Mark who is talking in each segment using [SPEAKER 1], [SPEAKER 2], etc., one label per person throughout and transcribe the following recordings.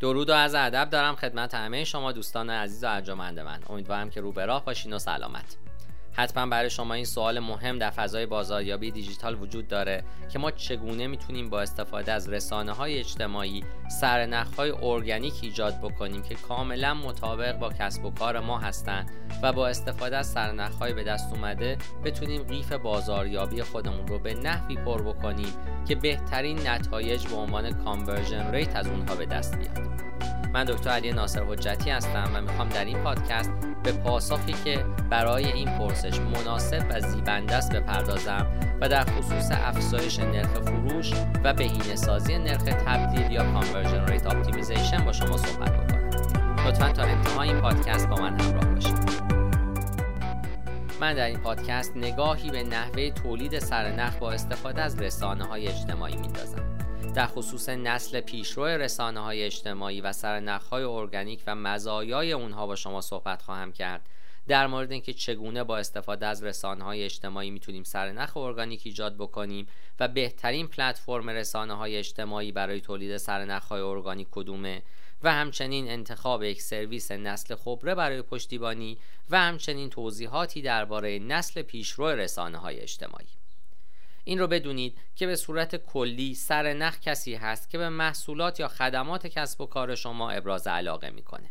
[SPEAKER 1] درود و از ادب دارم خدمت همه شما دوستان عزیز و ارجمند من. امیدوارم که رو به راه باشین و سلامت. حتما برای شما این سوال مهم در فضای بازاریابی دیجیتال وجود داره که ما چگونه می‌تونیم با استفاده از رسانه های اجتماعی سرنخ های ارگانیک ایجاد بکنیم که کاملا مطابق با کسب و کار ما هستند و با استفاده از سرنخ های به دست اومده بتونیم قیف بازاریابی خودمون رو به نحوی پر بکنیم که بهترین نتایج به عنوان conversion rate از اونها به دست بیاد. من دکتر علی ناصر حجتی هستم و می‌خوام در این پادکست به پاسخی که برای این پرسش مناسب و زیبنده است بپردازم و در خصوص افزایش نرخ فروش و بهینه سازی نرخ تبدیل یا conversion rate optimization با شما صحبت بکنم. لطفا تا انتهای این پادکست با من همراه باشید. من در این پادکست نگاهی به نحوه تولید سرنخ با استفاده از رسانه های اجتماعی میندازم. در خصوص نسل پیشرو رسانه های اجتماعی و سرنخ های ارگانیک و مزایای اونها با شما صحبت خواهم کرد. در مورد اینکه چگونه با استفاده از رسانه های اجتماعی می‌تونیم سرنخ ارگانیک ایجاد بکنیم و بهترین پلتفرم رسانه های اجتماعی برای تولید سرنخ های ارگانیک کدومه و همچنین انتخاب یک سرویس نسل خبره برای پشتیبانی و همچنین توضیحاتی درباره نسل پیشرو رسانه های اجتماعی. این رو بدونید که به صورت کلی سر نخ کسی هست که به محصولات یا خدمات کسب و کار شما ابراز علاقه می‌کنه.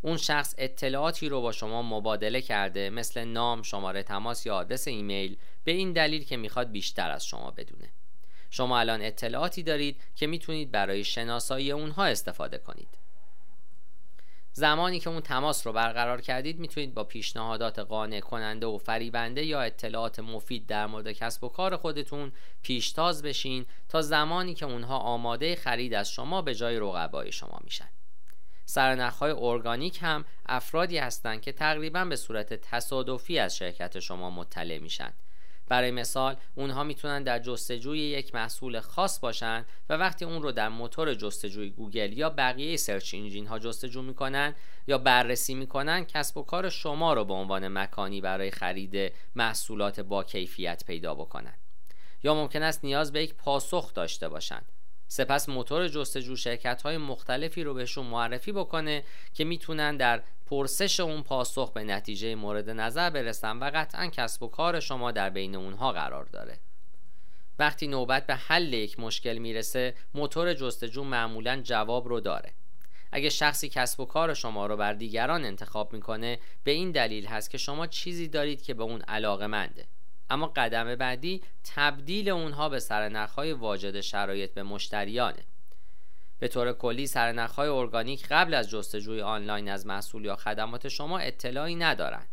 [SPEAKER 1] اون شخص اطلاعاتی رو با شما مبادله کرده مثل نام، شماره تماس یا آدرس ایمیل به این دلیل که می‌خواد بیشتر از شما بدونه. شما الان اطلاعاتی دارید که می‌تونید برای شناسایی اونها استفاده کنید. زمانی که اون تماس رو برقرار کردید می‌تونید با پیشنهادات قانع کننده و فریبنده یا اطلاعات مفید در مورد کسب و کار خودتون پیشتاز بشین تا زمانی که اونها آماده خرید از شما به جای رقبای شما میشن. سرنخهای ارگانیک هم افرادی هستند که تقریبا به صورت تصادفی از شرکت شما مطلع میشن. برای مثال اونها می‌تونن در جستجوی یک محصول خاص باشن و وقتی اون رو در موتور جستجوی گوگل یا بقیه search engine ها جستجو می‌کنن یا بررسی می‌کنن کسب و کار شما رو به عنوان مکانی برای خرید محصولات با کیفیت پیدا بکنن. یا ممکن است نیاز به یک پاسخ داشته باشند سپس موتور جستجو شرکت های مختلفی رو بهشون معرفی بکنه که می‌تونن در پرسش اون پاسخ به نتیجه مورد نظر برسن و قطعا کسب و کار شما در بین اونها قرار داره. وقتی نوبت به حل یک مشکل می‌رسه موتور جستجو معمولا جواب رو داره. اگه شخصی کسب و کار شما رو بر دیگران انتخاب می‌کنه به این دلیل هست که شما چیزی دارید که به اون علاقه منده. اما قدم بعدی تبدیل اونها به سرنخهای واجد شرایط به مشتریانه. به طور کلی سرنخهای ارگانیک قبل از جستجوی آنلاین از محصول یا خدمات شما اطلاعی ندارند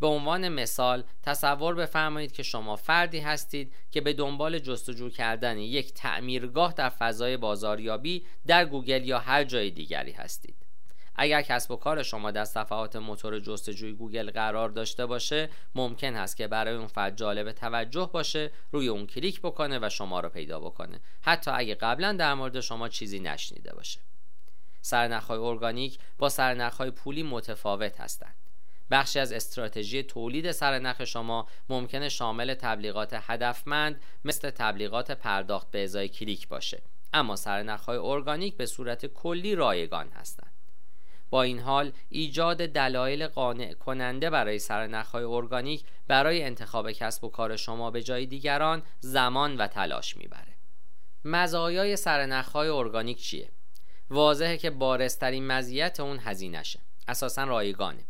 [SPEAKER 1] به عنوان مثال تصور بفرمایید که شما فردی هستید که به دنبال جستجو کردن یک تعمیرگاه در فضای بازاریابی در گوگل یا هر جای دیگری هستید. اگر کسب و کار شما در صفحات موتور جستجوی گوگل قرار داشته باشه ممکن هست که برای اون فرد جالب توجه باشه روی اون کلیک بکنه و شما رو پیدا بکنه. حتی اگه قبلا در مورد شما چیزی نشنیده باشه. سرنخهای ارگانیک با سرنخهای پولی متفاوت هستند. بخشی از استراتژی تولید سرنخ شما ممکنه شامل تبلیغات هدفمند مثل تبلیغات پرداخت به ازای کلیک باشه. اما سرنخهای ارگانیک به صورت کلی رایگان هستند. با این حال ایجاد دلایل قانع کننده برای سرنخهای ارگانیک برای انتخاب کسب و کار شما به جای دیگران زمان و تلاش می‌بره. مزایای سرنخهای ارگانیک چیه؟ واضحه که بارسترین مزیت اون هزینهشه. اساسا رایگانه.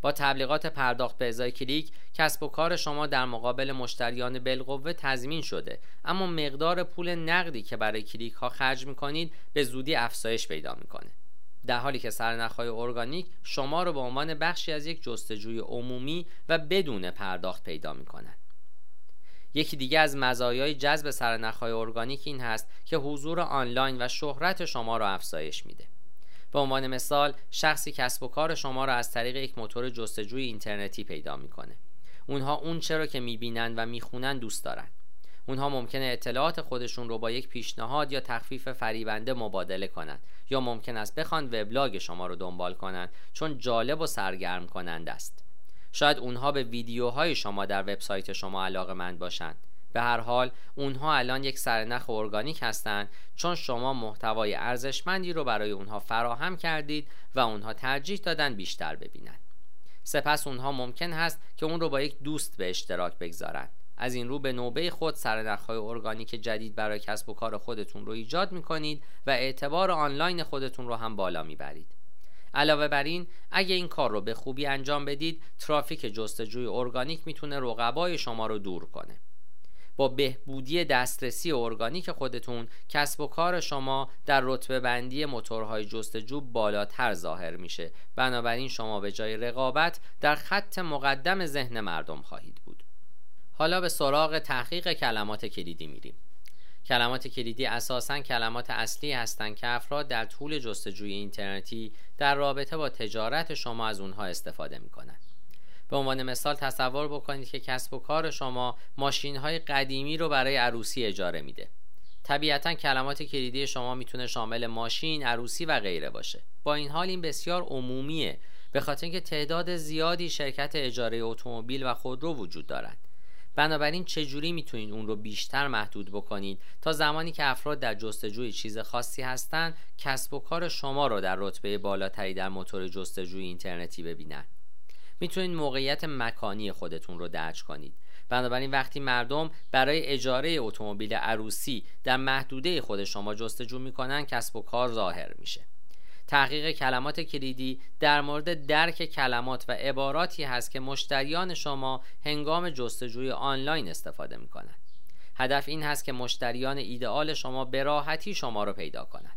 [SPEAKER 1] با تبلیغات پرداخت به ازای کلیک کسب و کار شما در مقابل مشتریان بالقوه تضمین شده. اما مقدار پول نقدی که برای کلیک ها خرج می‌کنید به زودی افزایش پیدا می‌کنه. در حالی که سرنخهای ارگانیک شما رو به عنوان بخشی از یک جستجوی عمومی و بدون پرداخت پیدا می کنند. یکی دیگه از مزایای جذب سرنخهای ارگانیک این هست که حضور آنلاین و شهرت شما را افزایش میده. به عنوان مثال شخصی کسب و کار شما را از طریق یک موتور جستجوی اینترنتی پیدا می‌کنه. اونها اون چرا که می‌بینند و می‌خونند دوست دارند. اونها ممکنه اطلاعات خودشون رو با یک پیشنهاد یا تخفیف فریبنده مبادله کنند یا ممکن است بخوان وبلاگ شما رو دنبال کنند چون جالب و سرگرم کنند است شاید اونها به ویدیوهای شما در وبسایت شما علاقه مند باشند به هر حال اونها الان یک سرنخ ارگانیک هستند چون شما محتوای ارزشمندی رو برای اونها فراهم کردید و اونها ترجیح دادن بیشتر ببینند. سپس اونها ممکن هست که اون رو با یک دوست به اشتراک بگذارند. از این رو به نوبه خود سرنخهای ارگانیک جدید برای کسب و کار خودتون رو ایجاد می‌کنید و اعتبار آنلاین خودتون رو هم بالا می‌برید. علاوه بر این اگه این کار رو به خوبی انجام بدید ترافیک جستجوی ارگانیک می‌تونه رقبای شما رو دور کنه. با بهبودی دسترسی ارگانیک خودتون کسب و کار شما در رتبه بندی موتورهای جستجو بالاتر ظاهر میشه. بنابراین شما به جای رقابت در خط مقدم ذهن مردم خواهید بود. حالا به سراغ تحقیق کلمات کلیدی میریم کلمات کلیدی اساسا کلمات اصلی هستند که افراد در طول جستجوی اینترنتی در رابطه با تجارت شما از اونها استفاده می کنند. به عنوان مثال تصور بکنید که کسب و کار شما ماشین های قدیمی رو برای عروسی اجاره میده. طبیعتا کلمات کلیدی شما می‌تونه شامل ماشین، عروسی و غیره باشه. با این حال این بسیار عمومیه به خاطر اینکه تعداد زیادی شرکت اجاره اتومبیل و خودرو وجود دارند. بنابراین چجوری می‌تونید اون رو بیشتر محدود بکنید تا زمانی که افراد در جستجوی چیز خاصی هستند کسب و کار شما رو در رتبه بالاتری در موتور جستجوی اینترنتی ببینند می‌تونید موقعیت مکانی خودتون رو درج کنید. بنابراین وقتی مردم برای اجاره اتومبیل عروسی در محدوده خود شما جستجو می‌کنن کسب و کار ظاهر میشه. تحقیق کلمات کلیدی در مورد درک کلمات و عباراتی هست که مشتریان شما هنگام جستجوی آنلاین استفاده می کنند. هدف این هست که مشتریان ایدئال شما به راحتی شما را پیدا کنند.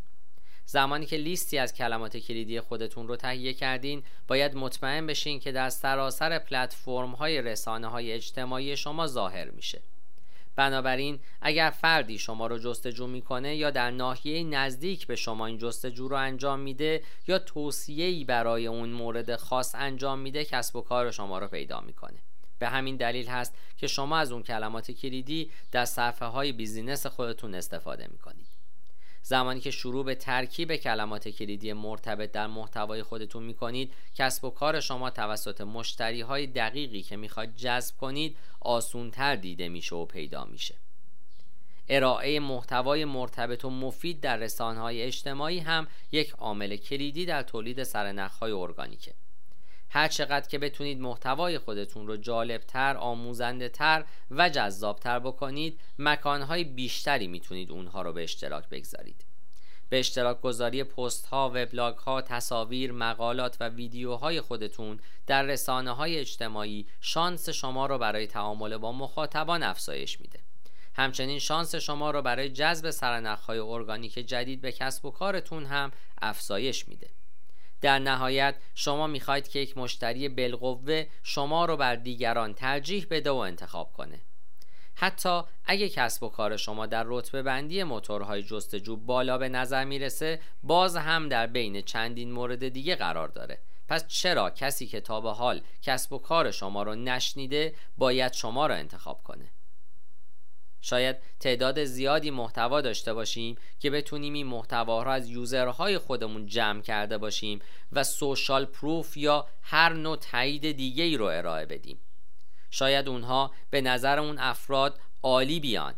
[SPEAKER 1] زمانی که لیستی از کلمات کلیدی خودتون رو تهیه کردین باید مطمئن بشین که در سراسر پلتفرم های رسانه های اجتماعی شما ظاهر میشه بنابراین اگر فردی شما رو جستجو می‌کنه یا در ناحیه نزدیک به شما این جستجو رو انجام میده یا توصیه‌ای برای اون مورد خاص انجام میده کسب و کار شما رو پیدا می‌کنه. به همین دلیل هست که شما از اون کلمات کلیدی در صفحه های بیزینس خودتون استفاده می‌کنید. زمانی که شروع به ترکیب کلمات کلیدی مرتبط در محتوای خودتون می‌کنید کسب و کار شما توسط مشتری های دقیقی که می‌خواید جذب کنید آسونتر دیده میشه و پیدا میشه. ارائه محتوای مرتبط و مفید در رسانه های اجتماعی هم یک عامل کلیدی در تولید سرنخهای ارگانیکه. هر چقدر که بتونید محتوای خودتون رو جالبتر، آموزنده تر و جذابتر بکنید مکانهای بیشتری می‌تونید اونها رو به اشتراک بگذارید به اشتراک گذاری پست ها، ها، تصاویر، مقالات و ویدیوهای خودتون در رسانه های اجتماعی شانس شما رو برای تعامل با مخاطبان افزایش میده. همچنین شانس شما رو برای جذب سرنخهای ارگانیک جدید به کسب و کارتون هم افزایش میده. در نهایت شما می‌خواید که یک مشتری بالقوه شما رو بر دیگران ترجیح بده و انتخاب کنه. حتی اگه کسب و کار شما در رتبه بندی موتورهای جستجو بالا به نظر می‌رسه باز هم در بین چندین مورد دیگه قرار داره. پس چرا کسی که تا به حال کسب و کار شما رو نشنیده باید شما رو انتخاب کنه؟ شاید تعداد زیادی محتوا داشته باشیم که بتونیم این محتوا را از یوزرهای خودمون جمع کرده باشیم و سوشال پروف یا هر نوع تایید دیگه ای رو ارائه بدیم. شاید اونها به نظر اون افراد عالی بیان.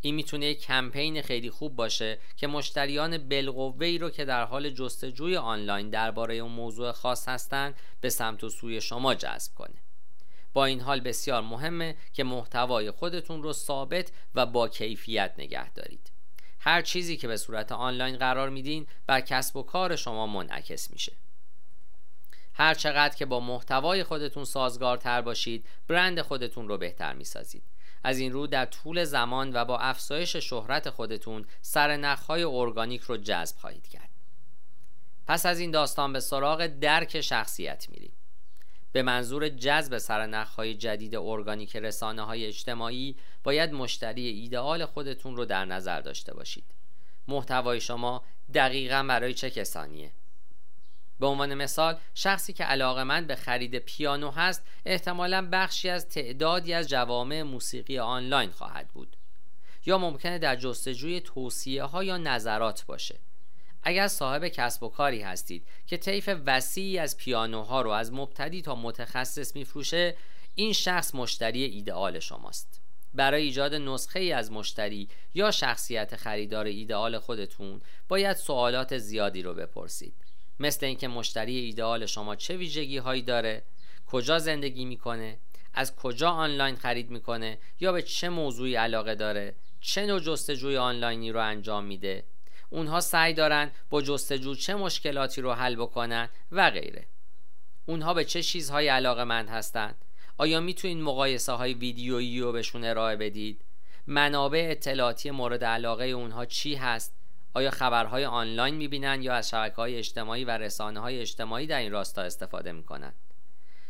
[SPEAKER 1] این می‌تونه یک کمپین خیلی خوب باشه که مشتریان بالقوه رو که در حال جستجوی آنلاین درباره اون موضوع خاص هستند به سمت و سوی شما جذب کنه. با این حال بسیار مهمه که محتوای خودتون رو ثابت و با کیفیت نگه دارید. هر چیزی که به صورت آنلاین قرار میدین بر کسب و کار شما منعکس میشه. هر چقدر که با محتوای خودتون سازگارتر باشید برند خودتون رو بهتر می‌سازید. از این رو در طول زمان و با افزایش شهرت خودتون سرنخهای ارگانیک رو جذب خواهید کرد. پس از این داستان به سراغ درک شخصیت میریم. به منظور جذب سرنخهای جدید ارگانیک رسانه های اجتماعی باید مشتری ایدئال خودتون رو در نظر داشته باشید. محتوای شما دقیقا برای چه کسانیه؟ به عنوان مثال شخصی که علاقمند به خرید پیانو هست احتمالا بخشی از تعدادی از جوامع موسیقی آنلاین خواهد بود. یا ممکنه در جستجوی توصیه ها یا نظرات باشه. اگر صاحب کسب و کاری هستید که طیف وسیعی از پیانوها رو از مبتدی تا متخصص میفروشه این شخص مشتری ایدئال شماست. برای ایجاد نسخه ای از مشتری یا شخصیت خریدار ایدئال خودتون باید سوالات زیادی رو بپرسید. مثل اینکه مشتری ایدئال شما چه ویژگی هایی داره کجا زندگی می‌کنه از کجا آنلاین خرید می‌کنه یا به چه موضوعی علاقه داره چه نوع جستجوی آنلاینی رو انجام میده اونها سعی دارن با جستجو چه مشکلاتی رو حل بکنن و غیره. اونها به چه چیزهایی علاقه مند هستند؟ آیا می‌تونید مقایسه های ویدیویی رو بهشون ارائه بدید؟ منابع اطلاعاتی مورد علاقه اونها چی هست؟ آیا خبرهای آنلاین می‌بینن یا از شبکه های اجتماعی و رسانه های اجتماعی در این راستا استفاده می‌کنن؟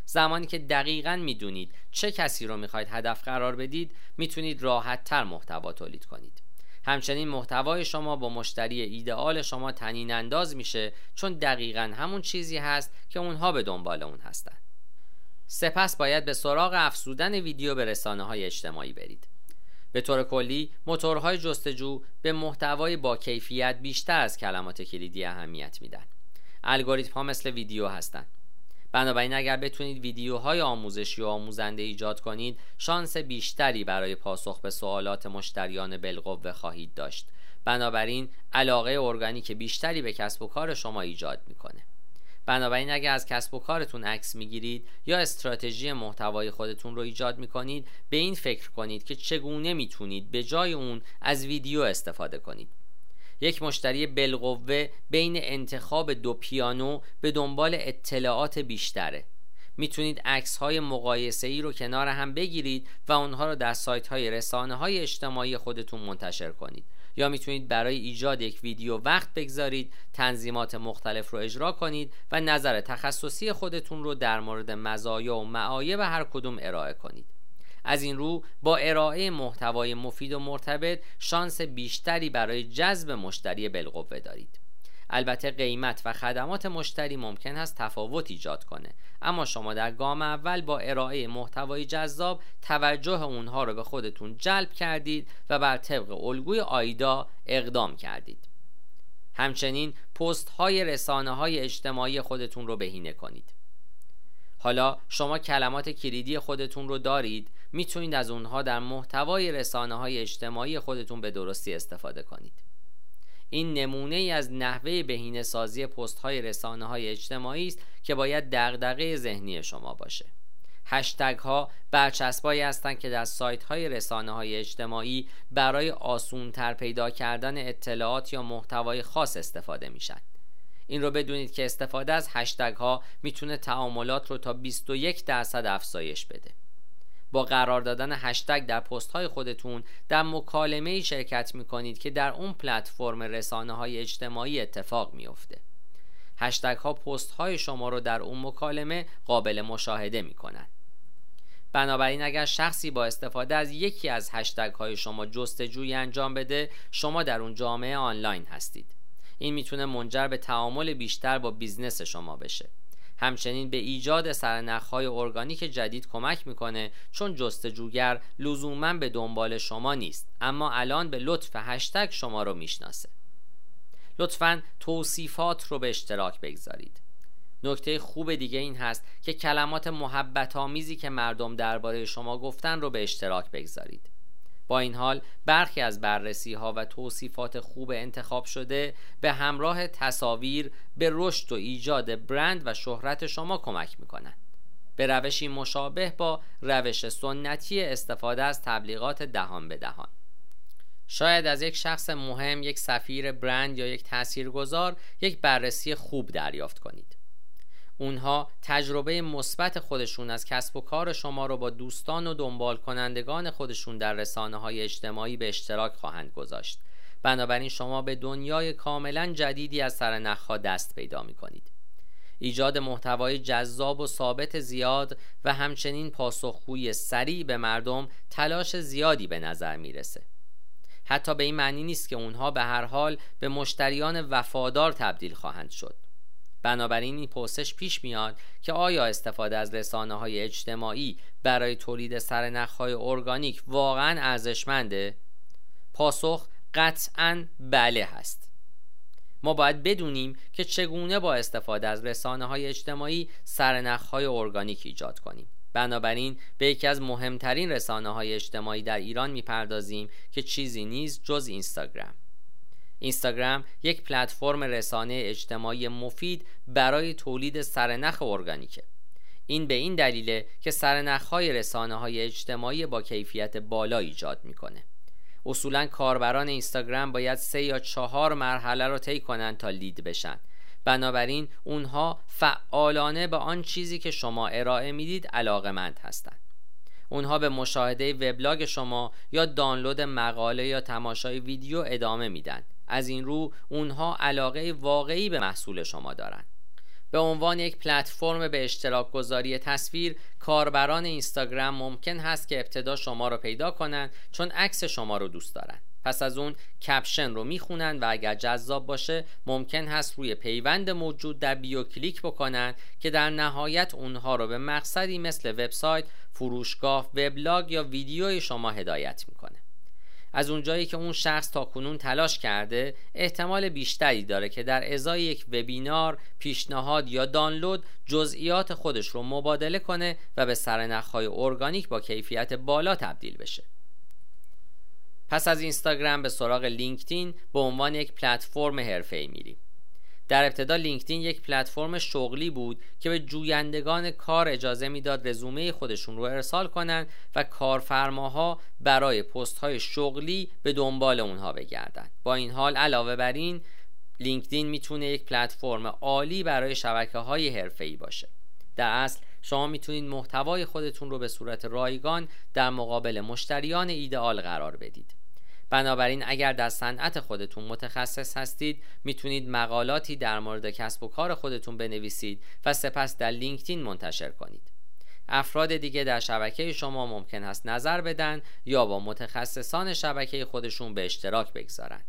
[SPEAKER 1] زمانی که دقیقا می‌دونید چه کسی رو می‌خواید هدف قرار بدید می‌تونید راحت تر محتوا تولید کنید. همچنین محتوای شما با مشتری ایدئال شما تنین انداز میشه چون دقیقا همون چیزی هست که اونها به دنبال اون هستن. سپس باید به سراغ افزودن ویدیو به رسانه های اجتماعی برید. به طور کلی موتورهای جستجو به محتوای با کیفیت بیشتر از کلمات کلیدی اهمیت میدن. الگوریتم ها مثل ویدیو هستند بنابراین اگر بتونید ویدیوهای آموزشی و آموزنده ایجاد کنید شانس بیشتری برای پاسخ به سوالات مشتریان بالقوه خواهید داشت. بنابراین علاقه ارگانیک بیشتری به کسب و کار شما ایجاد می‌کنه. بنابراین اگر از کسب و کارتون عکس می‌گیرید یا استراتژی محتوای خودتون رو ایجاد می‌کنید به این فکر کنید که چگونه می‌تونید به جای اون از ویدیو استفاده کنید. یک مشتری بالقوه بین انتخاب دو پیانو به دنبال اطلاعات بیشتره. می‌تونید عکس های مقایسه ای رو کنار هم بگیرید و اونها رو در سایت های رسانه های اجتماعی خودتون منتشر کنید. یا می‌تونید برای ایجاد یک ویدیو وقت بگذارید تنظیمات مختلف رو اجرا کنید و نظر تخصصی خودتون رو در مورد مزایا و معایب هر کدوم ارائه کنید. از این رو با ارائه محتوای مفید و مرتبط شانس بیشتری برای جذب مشتری بالقوه دارید. البته قیمت و خدمات مشتری ممکن است تفاوت ایجاد کنه. اما شما در گام اول با ارائه محتوای جذاب توجه اونها رو به خودتون جلب کردید و بر طبق الگوی آیدا اقدام کردید. همچنین پست های رسانه های اجتماعی خودتون رو بهینه کنید. حالا شما کلمات کلیدی خودتون رو دارید می‌تونید از اونها در محتوای رسانه های اجتماعی خودتون به درستی استفاده کنید. این نمونه ای از نحوه بهینه سازی پست های رسانه های اجتماعی است که باید دغدغه ذهنی شما باشه. هشتگ ها برچسبایی هستند که در سایت های رسانه های اجتماعی برای آسون تر پیدا کردن اطلاعات یا محتوای خاص استفاده میشن. این رو بدونید که استفاده از هشتگ ها می‌تونه تعاملات رو تا 21 درصد افزایش بده. با قرار دادن هشتگ در پست های خودتون در مکالمه شرکت می کنید که در اون پلتفرم رسانه های اجتماعی اتفاق میافته. هشتگ ها پست های شما رو در اون مکالمه قابل مشاهده می کنند. بنابراین اگر شخصی با استفاده از یکی از هشتگ های شما جستجوی انجام بده شما در اون جامعه آنلاین هستید این می‌تونه منجر به تعامل بیشتر با business شما بشه همچنین به ایجاد سرنخهای ارگانیک جدید کمک می‌کنه چون جستجوگر لزوما به دنبال شما نیست اما الان به لطف هشتگ شما رو می‌شناسه. لطفا توصیفات رو به اشتراک بگذارید. نکته خوب دیگه این هست که کلمات محبت آمیزی که مردم درباره شما گفتن رو به اشتراک بگذارید. با این حال برخی از بررسی ها و توصیفات خوب انتخاب شده به همراه تصاویر به رشد و ایجاد برند و شهرت شما کمک می کنند. به روشی مشابه با روش سنتی استفاده از تبلیغات دهان به دهان شاید از یک شخص مهم، یک سفیر برند یا یک تاثیرگذار یک بررسی خوب دریافت کنید. اونها تجربه مثبت خودشون از کسب و کار شما رو با دوستان و دنبال کنندگان خودشون در رسانه های اجتماعی به اشتراک خواهند گذاشت. بنابراین شما به دنیای کاملا جدیدی از سرنخها دست پیدا می کنید ایجاد محتوای جذاب و ثابت زیاد و همچنین پاسخگوی سریع به مردم تلاش زیادی به نظر می‌رسه. حتی به این معنی نیست که اونها به هر حال به مشتریان وفادار تبدیل خواهند شد. بنابراین این پرسش پیش میاد که آیا استفاده از رسانه های اجتماعی برای تولید سرنخ های ارگانیک واقعا ارزشمنده؟ پاسخ قطعا بله هست. ما باید بدونیم که چگونه با استفاده از رسانه های اجتماعی سرنخ های ارگانیک ایجاد کنیم. بنابراین به یکی از مهمترین رسانه های اجتماعی در ایران می‌پردازیم که چیزی نیست جز اینستاگرام. اینستاگرام یک پلتفرم رسانه اجتماعی مفید برای تولید سرنخ ارگانیکه. این به این دلیله که سرنخ های رسانه های اجتماعی با کیفیت بالا ایجاد می‌کنه. اصولا کاربران اینستاگرام باید سه یا چهار مرحله رو طی کنند تا لید بشن. بنابراین اونها فعالانه به آن چیزی که شما ارائه می‌دید علاقمند هستند اونها به مشاهده وبلاگ شما یا دانلود مقاله یا تماشای ویدیو ادامه میدن. از این رو اونها علاقه واقعی به محصول شما دارند به عنوان یک پلتفرم به اشتراک گذاری تصویر کاربران اینستاگرام ممکن هست که ابتدا شما رو پیدا کنند چون عکس شما رو دوست دارند پس از اون کپشن رو می‌خونن و اگر جذاب باشه ممکن هست روی پیوند موجود در بیو کلیک بکنن که در نهایت اونها رو به مقصدی مثل وبسایت، فروشگاه، وبلاگ یا ویدیوی شما هدایت می‌کنه. از اونجایی که اون شخص تا کنون تلاش کرده احتمال بیشتری داره که در ازای یک وبینار پیشنهاد یا دانلود جزئیات خودش رو مبادله کنه و به سرنخهای ارگانیک با کیفیت بالا تبدیل بشه. پس از اینستاگرام به سراغ لینکدین به عنوان یک پلتفرم حرفه‌ای میریم. در ابتدا لینکدین یک پلتفرم شغلی بود که به جویندگان کار اجازه می‌داد رزومه خودشون رو ارسال کنند و کارفرماها برای پست های شغلی به دنبال اونها بگردند. با این حال علاوه بر این لینکدین می‌تونه یک پلتفرم عالی برای شبکه های حرفه‌ای باشه. در اصل شما می‌تونید محتوای خودتون رو به صورت رایگان در مقابل مشتریان ایدئال قرار بدید. بنابراین اگر در صنعت خودتون متخصص هستید می‌تونید مقالاتی در مورد کسب و کار خودتون بنویسید و سپس در لینکدین منتشر کنید. افراد دیگه در شبکه شما ممکن است نظر بدن یا با متخصصان شبکه خودشون به اشتراک بگذارند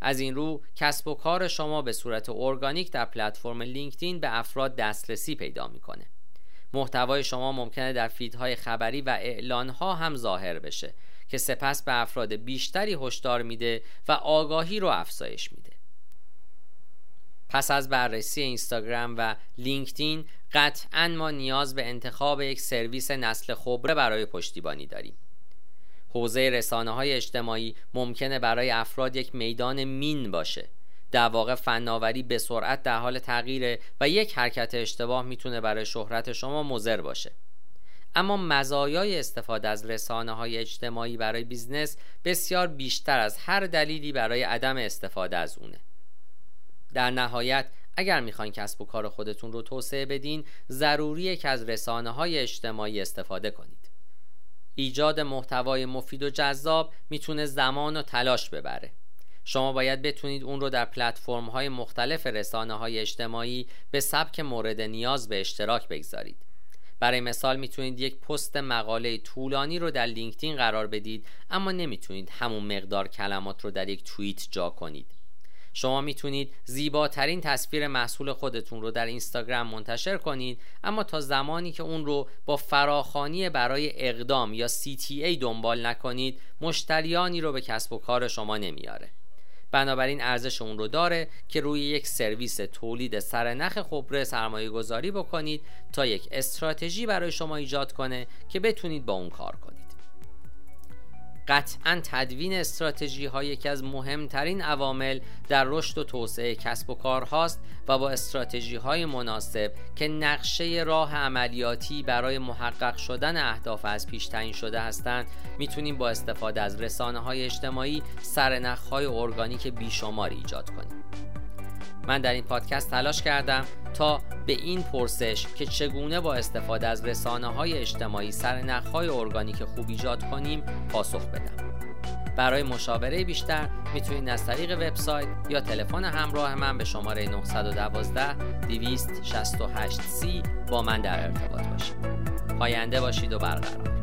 [SPEAKER 1] از این رو کسب و کار شما به صورت ارگانیک در پلتفرم لینکدین به افراد دسترسی پیدا می‌کنه. محتوای شما ممکنه در فیدهای خبری و اعلانها هم ظاهر بشه. که سپس به افراد بیشتری هشدار میده و آگاهی رو افزایش میده. پس از بررسی اینستاگرام و لینکدین قطعا ما نیاز به انتخاب یک سرویس نسل خبره برای پشتیبانی داریم. حوزه رسانه های اجتماعی ممکنه برای افراد یک میدان مین باشه. در واقع فناوری به سرعت در حال تغییره و یک حرکت اشتباه می‌تونه برای شهرت شما مضر باشه. اما مزایای استفاده از رسانه های اجتماعی برای business بسیار بیشتر از هر دلیلی برای عدم استفاده از اونه. در نهایت اگر می‌خواین کسب و کار خودتون رو توسعه بدین ضروریه که از رسانه های اجتماعی استفاده کنید. ایجاد محتوای مفید و جذاب می‌تونه زمان و تلاش ببره. شما باید بتونید اون رو در پلتفرم های مختلف رسانه های اجتماعی به سبک مورد نیاز به اشتراک بگذارید. برای مثال می‌تونید یک پست مقاله طولانی رو در لینکدین قرار بدید اما نمی‌تونید همون مقدار کلمات رو در یک توییت جا کنید. شما می‌تونید زیباترین تصویر محصول خودتون رو در اینستاگرام منتشر کنید اما تا زمانی که اون رو با فراخانی برای اقدام یا CTA دنبال نکنید مشتریانی رو به کسب و کار شما نمیاره. بنابراین ارزش اون رو داره که روی یک سرویس تولید سرنخ خبره سرمایه گذاری بکنید تا یک استراتژی برای شما ایجاد کنه که بتونید با اون کار کنید. قطعا تدوین استراتژی ها یکی از مهمترین عوامل در رشد و توسعه کسب و کار هاست و با استراتژی های مناسب که نقشه راه عملیاتی برای محقق شدن اهداف از پیش تعیین شده هستند می‌تونیم با استفاده از رسانه های اجتماعی سرنخ های ارگانیک بیشماری ایجاد کنیم. من در این پادکست تلاش کردم تا به این پرسش که چگونه با استفاده از رسانه های اجتماعی سر های ارگانیک خوب ایجاد کنیم پاسخ بدم. برای مشاوره بیشتر می‌تونید از طریق وبسایت یا تلفن همراه من به شماره 912 268 c با من در ارتباط باشید. پاینده باشید و برقرار.